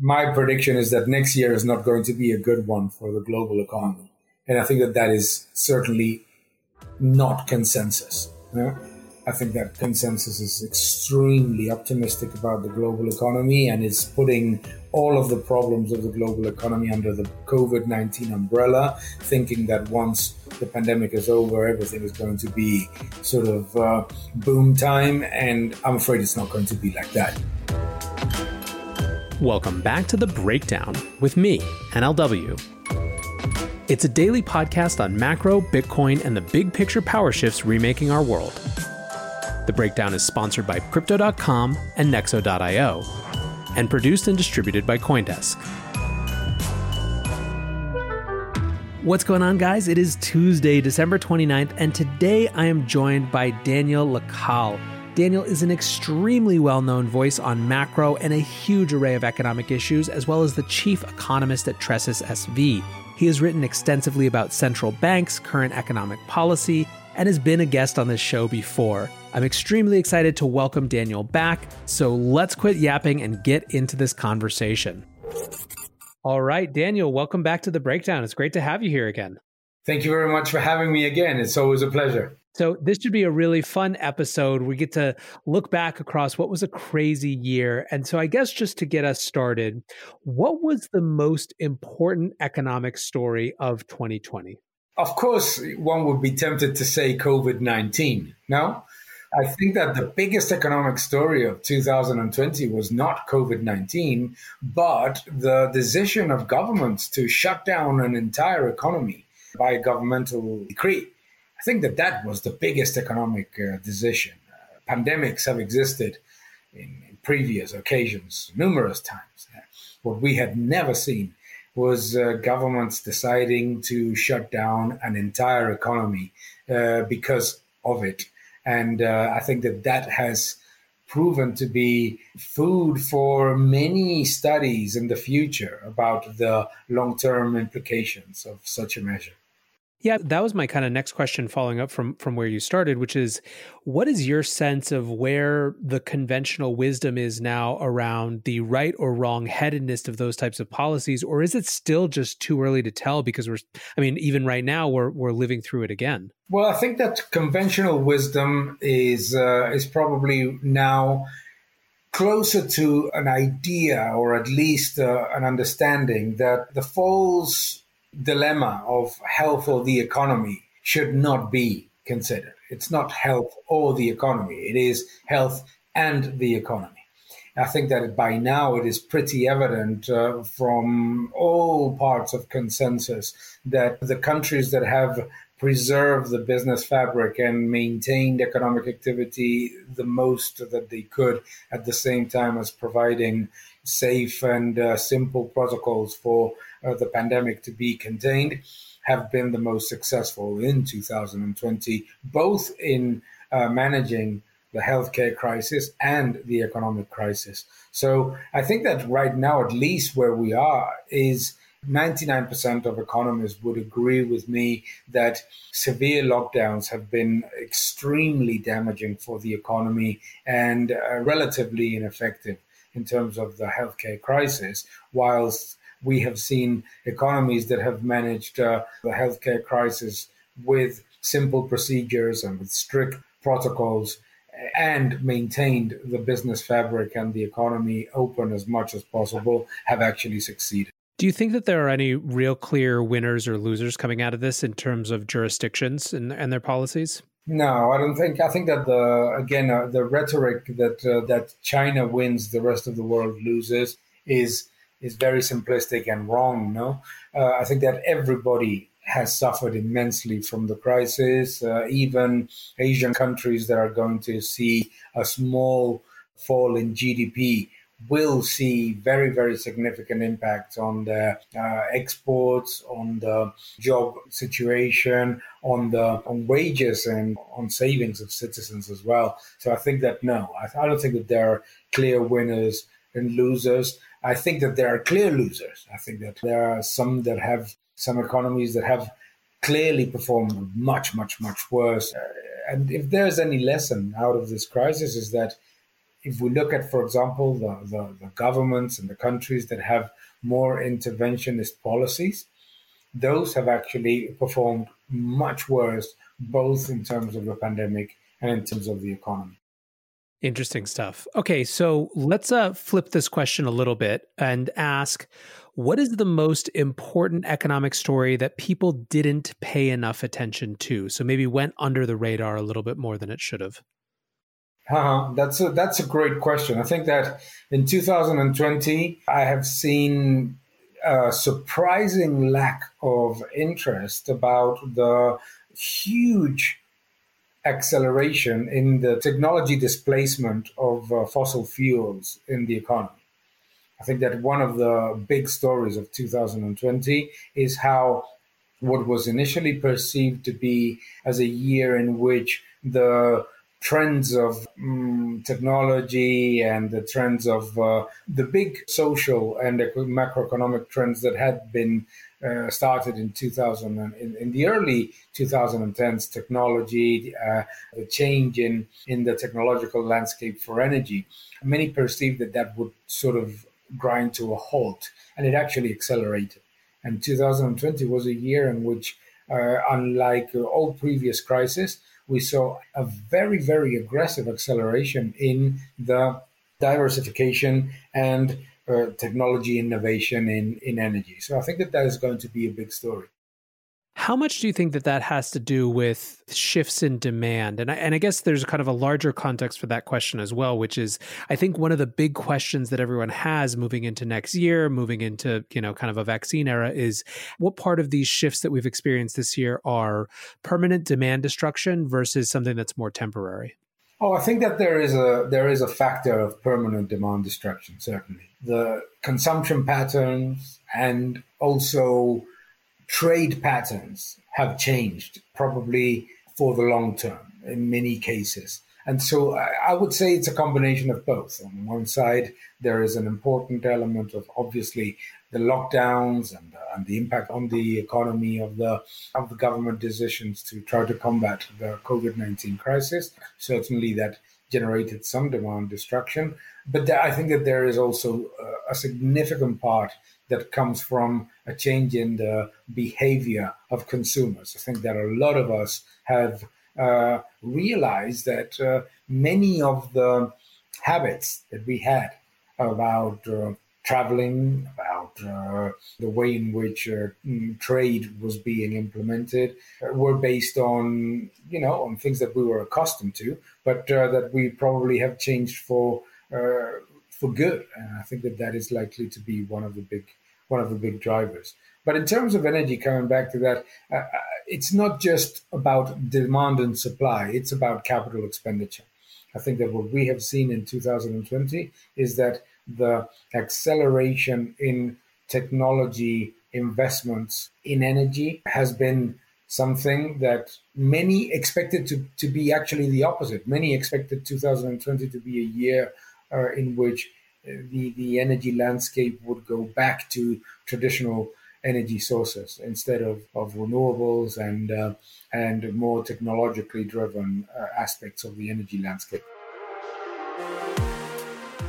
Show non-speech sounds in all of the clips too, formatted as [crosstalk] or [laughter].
my prediction is that next year is not going to be a good one for the global economy. And I think that that is certainly not consensus. Yeah? I think that consensus is extremely optimistic about the global economy and is putting all of the problems of the global economy under the COVID 19 umbrella, thinking that once the pandemic is over, everything is going to be sort of uh, boom time. And I'm afraid it's not going to be like that. Welcome back to The Breakdown with me, NLW. It's a daily podcast on macro, Bitcoin, and the big picture power shifts remaking our world. The Breakdown is sponsored by Crypto.com and Nexo.io, and produced and distributed by Coindesk. What's going on, guys? It is Tuesday, December 29th, and today I am joined by Daniel Lacalle Daniel is an extremely well known voice on macro and a huge array of economic issues, as well as the chief economist at Tressis SV. He has written extensively about central banks, current economic policy, and has been a guest on this show before. I'm extremely excited to welcome Daniel back, so let's quit yapping and get into this conversation. All right, Daniel, welcome back to the breakdown. It's great to have you here again. Thank you very much for having me again. It's always a pleasure. So, this should be a really fun episode. We get to look back across what was a crazy year. And so, I guess just to get us started, what was the most important economic story of 2020? Of course, one would be tempted to say COVID 19. No? I think that the biggest economic story of 2020 was not COVID 19, but the decision of governments to shut down an entire economy by a governmental decree. I think that that was the biggest economic uh, decision. Uh, pandemics have existed in, in, previous occasions numerous times. Uh, what we had never seen was uh, governments deciding to shut down an entire economy uh, because of it. And uh, I think that that has proven to be food for many studies in the future about the long term implications of such a measure. Yeah, that was my kind of next question following up from from where you started, which is what is your sense of where the conventional wisdom is now around the right or wrong headedness of those types of policies or is it still just too early to tell because we're I mean even right now we're we're living through it again. Well, I think that conventional wisdom is uh, is probably now closer to an idea or at least uh, an understanding that the false dilemma of health or the economy should not be considered. It's not health or the economy, it is health and the economy. I think that by now it is pretty evident uh, from all parts of consensus that the countries that have preserved the business fabric and maintained economic activity the most that they could at the same time as providing safe and uh, simple protocols for uh, the pandemic to be contained have been the most successful in 2020, both in uh, managing the healthcare crisis and the economic crisis. So I think that right now, at least where we are, is 99% of economists would agree with me that severe lockdowns have been extremely damaging for the economy and uh, relatively ineffective in terms of the healthcare crisis, whilst we have seen economies that have managed uh, the healthcare crisis with simple procedures and with strict protocols and maintained the business fabric and the economy open as much as possible have actually succeeded. Do you think that there are any real clear winners or losers coming out of this in terms of jurisdictions and, and their policies? No, I don't think. I think that the again uh, the rhetoric that uh, that China wins, the rest of the world loses is is very simplistic and wrong. No, uh, I think that everybody has suffered immensely from the crisis. Uh, even Asian countries that are going to see a small fall in GDP will see very, very significant impacts on the uh, exports, on the job situation, on the on wages, and on savings of citizens as well. So I think that no, I, I don't think that there are clear winners and losers. I think that there are clear losers. I think that there are some that have some economies that have clearly performed much, much, much worse. Uh, and if there's any lesson out of this crisis, is that if we look at, for example, the, the, the governments and the countries that have more interventionist policies, those have actually performed much worse, both in terms of the pandemic and in terms of the economy. Interesting stuff. Okay, so let's uh, flip this question a little bit and ask what is the most important economic story that people didn't pay enough attention to? So maybe went under the radar a little bit more than it should have. Uh, that's a that's a great question. I think that in 2020, I have seen a surprising lack of interest about the huge acceleration in the technology displacement of uh, fossil fuels in the economy. I think that one of the big stories of 2020 is how what was initially perceived to be as a year in which the trends of um, technology and the trends of uh, the big social and macroeconomic trends that had been uh, started in 2000 in, in, the early 2010s technology uh, the change in in the technological landscape for energy many perceived that that would sort of grind to a halt, and it actually accelerated. And 2020 was a year in which, uh, unlike all previous crises, we saw a very, very aggressive acceleration in the diversification and uh, technology innovation in, in energy. So I think that that is going to be a big story. How much do you think that that has to do with shifts in demand? And I, and I guess there's kind of a larger context for that question as well, which is I think one of the big questions that everyone has moving into next year, moving into, you know, kind of a vaccine era is what part of these shifts that we've experienced this year are permanent demand destruction versus something that's more temporary? Oh, I think that there is a there is a factor of permanent demand destruction, certainly. The consumption patterns and also trade patterns have changed, probably for the long term in many cases. And so I would say it's a combination of both. On one side, there is an important element of obviously the lockdowns and, uh, and the impact on the economy of the of the government decisions to try to combat the COVID nineteen crisis. Certainly, that generated some demand destruction. But I think that there is also a significant part that comes from a change in the behavior of consumers. I think that a lot of us have uh, realized that uh, many of the habits that we had about uh, traveling, about uh, the way in which uh, mm, trade was being implemented, uh, were based on you know on things that we were accustomed to, but that we probably have changed for for good. And I think that that is likely to be one of the big one of the big drivers. But in terms of energy, coming back to that, uh, uh, it's not just about demand and supply; it's about capital expenditure. I think that what we have seen in 2020 is that the acceleration in technology investments in energy has been something that many expected to, to be actually the opposite. Many expected 2020 to be a year uh, in which uh, the, the energy landscape would go back to traditional energy sources instead of, of renewables and, uh, and more technologically driven uh, aspects of the energy landscape.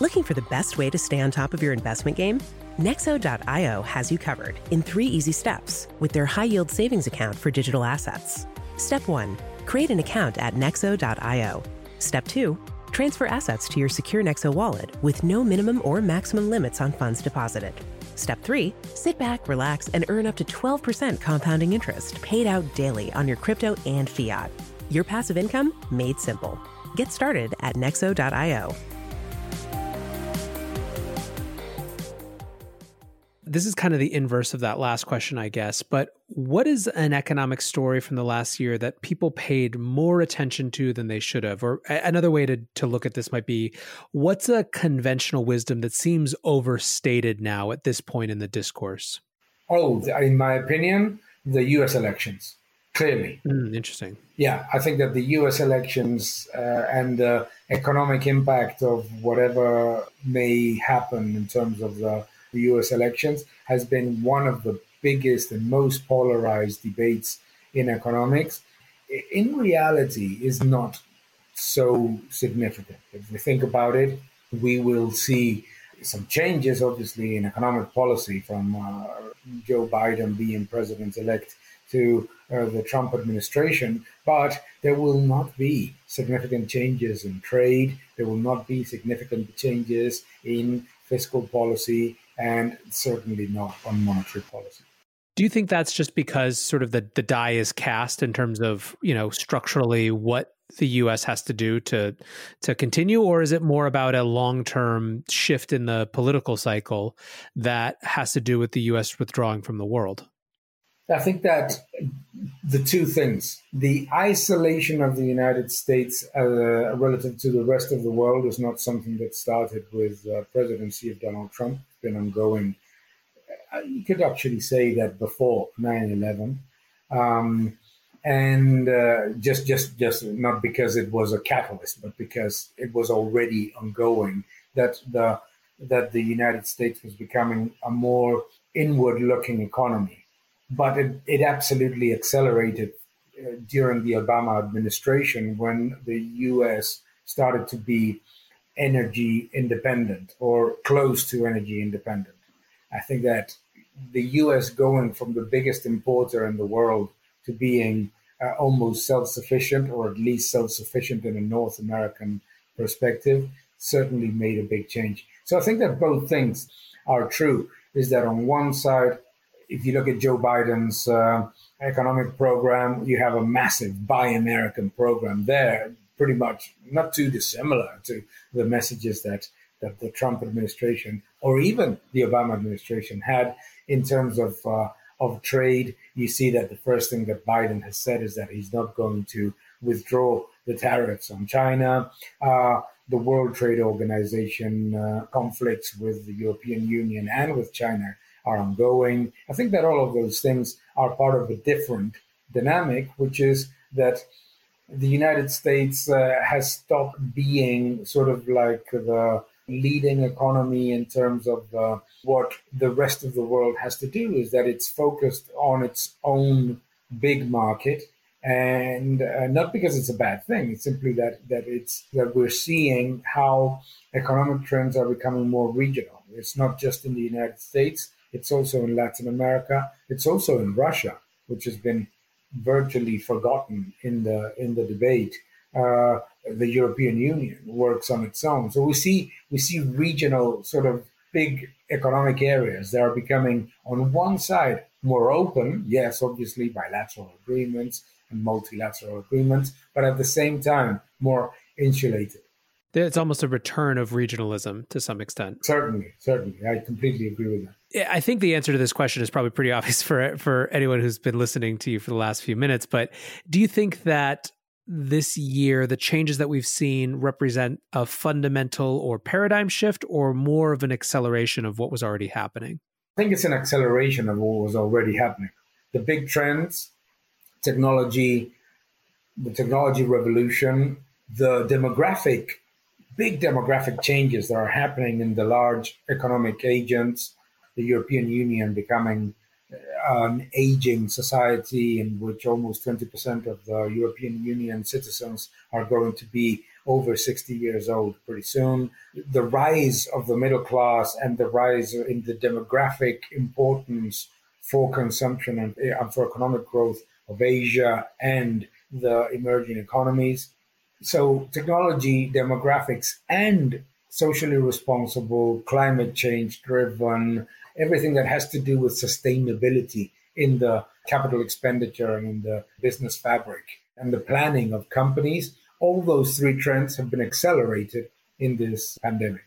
Looking for the best way to stay on top of your investment game? Nexo.io has you covered in three easy steps with their high yield savings account for digital assets. Step 1 Create an account at nexo.io. Step 2. Transfer assets to your secure Nexo wallet with no minimum or maximum limits on funds deposited. Step 3. Sit back, relax, and earn up to 12% compounding interest paid out daily on your crypto and fiat. Your passive income made simple. Get started at nexo.io. this is kind of the inverse of that last question, I guess. But what is an economic story from the last year that people paid more attention to than they should have? Or another way to, to look at this might be what's a conventional wisdom that seems overstated now at this point in the discourse? Oh, in my opinion, the US elections, clearly. Mm, interesting. Yeah, I think that the US elections uh, and the economic impact of whatever may happen in terms of the the US elections has been one of the biggest and most polarized debates in economics. In reality, is not so significant. If we think about it, we will see some changes, obviously, in economic policy from uh, Joe Biden being president elect to uh, the Trump administration, but there will not be significant changes in trade. There will not be significant changes in fiscal policy and certainly not on monetary policy. Do you think that's just because sort of the, the die is cast in terms of, you know, structurally what the US has to do to to continue or is it more about a long-term shift in the political cycle that has to do with the US withdrawing from the world? I think that the two things, the isolation of the United States uh, relative to the rest of the world is not something that started with the presidency of Donald Trump. Been ongoing. Uh, you could actually say that before 9/11, um, and uh, just just just not because it was a catalyst, but because it was already ongoing. That the that the United States was becoming a more inward-looking economy but it, it absolutely accelerated uh, during the Obama administration when the US started to be energy independent or close to energy independent. I think that the US going from the biggest importer in the world to being uh, almost self sufficient, or at least self sufficient in a North American perspective, certainly made a big change. So I think that both things are true. Is that on one side, if you look at Joe Biden's uh, economic program, you have a massive Buy American program there, pretty much not too dissimilar to the messages that, that the Trump administration or even the Obama administration had in terms of uh, of trade. You see that the first thing that Biden has said is that he's not going to withdraw the tariffs on China. Uh, the World Trade Organization uh, conflicts with the European Union and with China are ongoing. I think that all of those things are part of a different dynamic, which is that the United States uh, has stopped being sort of like the leading economy in terms of uh, what the rest of the world has to do, is that it's focused on its own big market. And uh, not because it's a bad thing, it's simply that, that it's that we're seeing how economic trends are becoming more regional. It's not just in the United States, it's also in Latin America. It's also in Russia, which has been virtually forgotten in the in the debate. Uh, the European Union works on its own. So we see we see regional sort of big economic areas that are becoming on one side more open, yes, obviously bilateral agreements and multilateral agreements, but at the same time more insulated. It's almost a return of regionalism to some extent. Certainly, certainly. I completely agree with that. I think the answer to this question is probably pretty [laughs] obvious for for anyone who's been listening to you for the last few minutes, but do you think that this year the changes that we've seen represent a fundamental or paradigm shift or more of an acceleration of what was already happening? I think it's an acceleration of what was already happening. The big trends, technology, the technology revolution, the demographic big demographic changes that are happening in the large economic agents, the European Union becoming uh, an aging society in which almost 20% of the European Union citizens are going to be over 60 years old pretty soon. The rise of the middle class and the rise in the demographic importance for consumption and, and for economic growth of Asia and the emerging economies so technology, demographics, and socially responsible, climate change driven, everything that has to do with sustainability in the capital expenditure and in the business fabric and the planning of companies, all those three trends have been accelerated in this pandemic.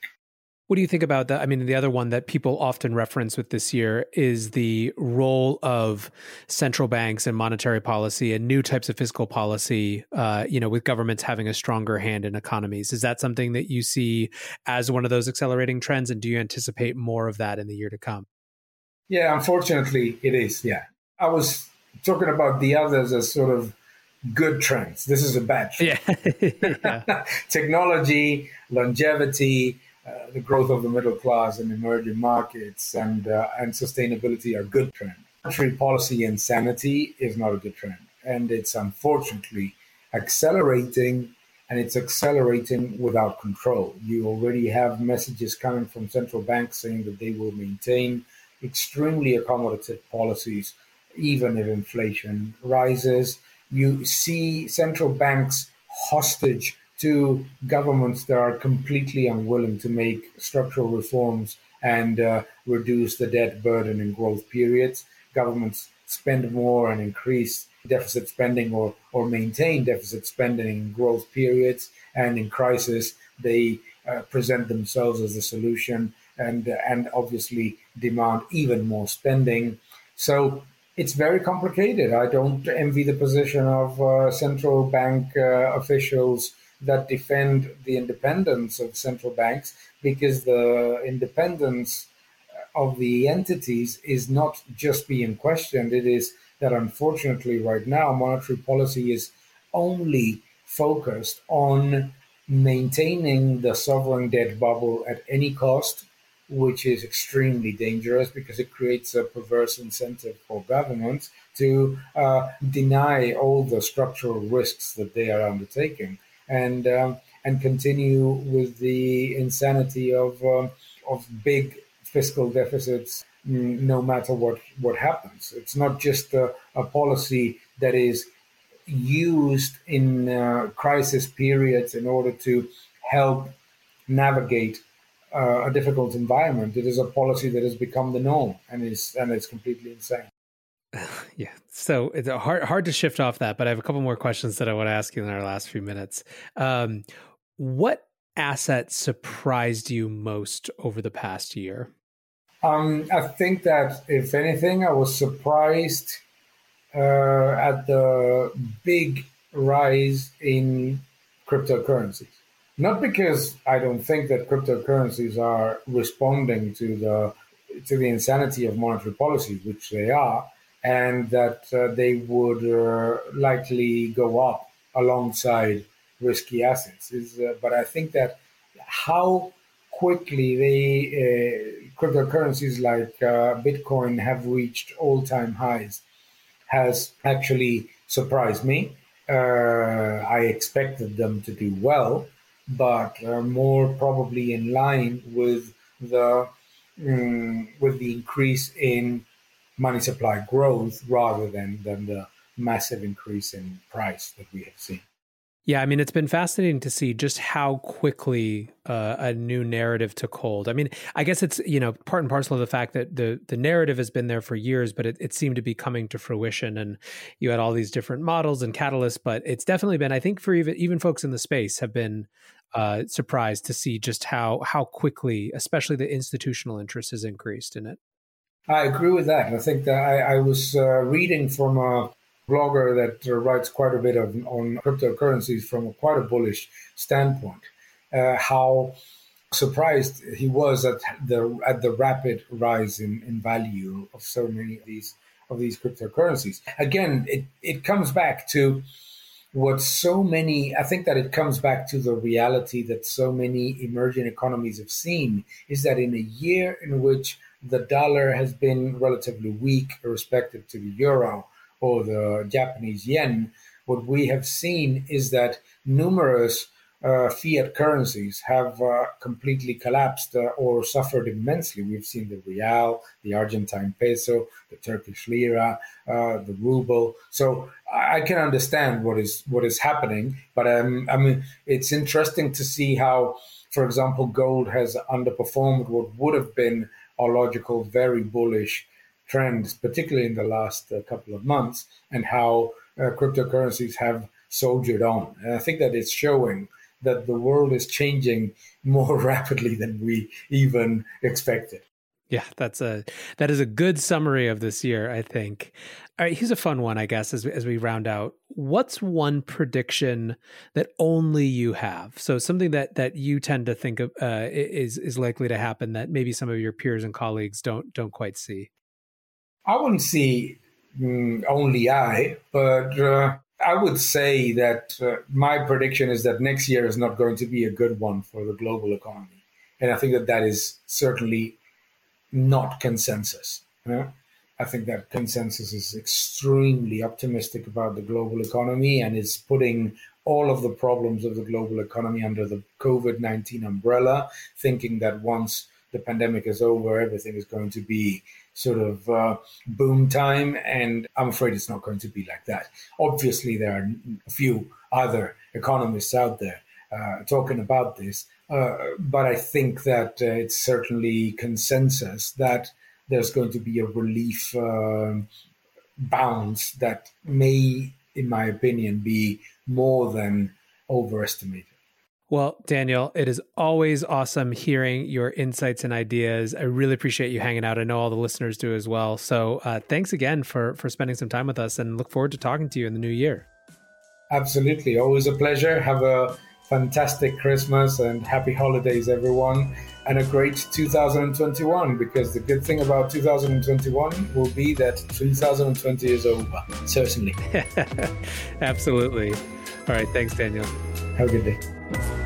What do you think about that? I mean, the other one that people often reference with this year is the role of central banks and monetary policy and new types of fiscal policy. Uh, you know, with governments having a stronger hand in economies. Is that something that you see as one of those accelerating trends? And do you anticipate more of that in the year to come? Yeah, unfortunately, it is. Yeah, I was talking about the others as sort of good trends. This is a bad trend. Yeah. [laughs] [laughs] Technology, longevity uh, the growth of the middle class in emerging markets and uh, and sustainability are good trends. Monetary policy insanity is not a good trend, and it's unfortunately accelerating, and it's accelerating without control. You already have messages coming from central banks saying that they will maintain extremely accommodative policies even if inflation rises. You see central banks hostage to governments that are completely unwilling to make structural reforms and uh, reduce the debt burden in growth periods. Governments spend more and increase deficit spending or, or maintain deficit spending in growth periods. And in crisis, they uh, present themselves as the solution and, and obviously demand even more spending. So it's very complicated. I don't envy the position of uh, central bank uh, officials that defend the independence of central banks because the independence of the entities is not just being questioned. It is that unfortunately, right now, monetary policy is only focused on maintaining the sovereign debt bubble at any cost, which is extremely dangerous because it creates a perverse incentive for governments to uh, deny all the structural risks that they are undertaking and um, and continue with the insanity of um, of big fiscal deficits mm, no matter what what happens. It's not just a, a policy that is used in uh, crisis periods in order to help navigate uh, a difficult environment. It is a policy that has become the norm and is and it's completely insane. Yeah, so it's hard hard to shift off that, but I have a couple more questions that I want to ask you in our last few minutes. Um, what asset surprised you most over the past year? Um, I think that if anything, I was surprised uh, at the big rise in cryptocurrencies. Not because I don't think that cryptocurrencies are responding to the to the insanity of monetary policy, which they are, and that uh, they would uh, likely go up alongside risky assets. Is, uh, but I think that how quickly they cryptocurrencies like Bitcoin have reached all-time highs has actually surprised me. Uh, I expected them to do well, but uh, more probably in line with the um, with the increase in money supply growth rather than than the massive increase in price that we have seen. Yeah, I mean, it's been fascinating to see just how quickly uh, a new narrative took hold. I mean, I guess it's you know part and parcel of the fact that the the narrative has been there for years, but it, it seemed to be coming to fruition, and you had all these different models and catalysts. But it's definitely been, I think, for even even folks in the space have been uh, surprised to see just how how quickly, especially the institutional interest, has increased in it. I agree with that. I think that I, I was uh, reading from a blogger that uh, writes quite a bit of, on cryptocurrencies from a, quite a bullish standpoint. Uh, how surprised he was at the at the rapid rise in, in value of so many of these of these cryptocurrencies. Again, it, it comes back to what so many I think that it comes back to the reality that so many emerging economies have seen is that in a year in which the dollar has been relatively weak respective to the euro or the Japanese yen, what we have seen is that numerous uh, fiat currencies have uh, completely collapsed uh, or suffered immensely. We've seen the real, the Argentine peso, the Turkish lira, uh, the ruble. So I can understand what is what is happening, but um, I mean it's interesting to see how, for example, gold has underperformed what would have been a logical, very bullish trends, particularly in the last uh, couple of months, and how uh, cryptocurrencies have soldiered on. And I think that it's showing that the world is changing [laughs] more rapidly than we even expected. Yeah, that's a that is a good summary of this year, I think. All right, here's a fun one, I guess, as we, as we round out. What's one prediction that only you have? So something that that you tend to think of uh, is is likely to happen that maybe some of your peers and colleagues don't don't quite see. I wouldn't see mm, only I, but uh, I would say that uh, my prediction is that next year is not going to be a good one for the global economy, and I think that that is certainly not consensus. I think that consensus is extremely optimistic about the global economy and is putting all of the problems of the global economy under the COVID 19 umbrella, thinking that once the pandemic is over, everything is going to be sort of uh, boom time. And I'm afraid it's not going to be like that. Obviously, there are a few other economists out there uh, talking about this. Uh, but I think that uh, it's certainly consensus that there's going to be a relief um, bounce that may, in my opinion, be more than overestimated. Well, Daniel, it is always awesome hearing your insights and ideas. I really appreciate you hanging out. I know all the listeners do as well. So, uh, thanks again for for spending some time with us, and look forward to talking to you in the new year. Absolutely, always a pleasure. Have a fantastic Christmas and happy holidays, everyone, and a great 2021. Because the good thing about 2021 will be that 2020 is over, certainly. [laughs] Absolutely. All right. Thanks, Daniel. Have a good day.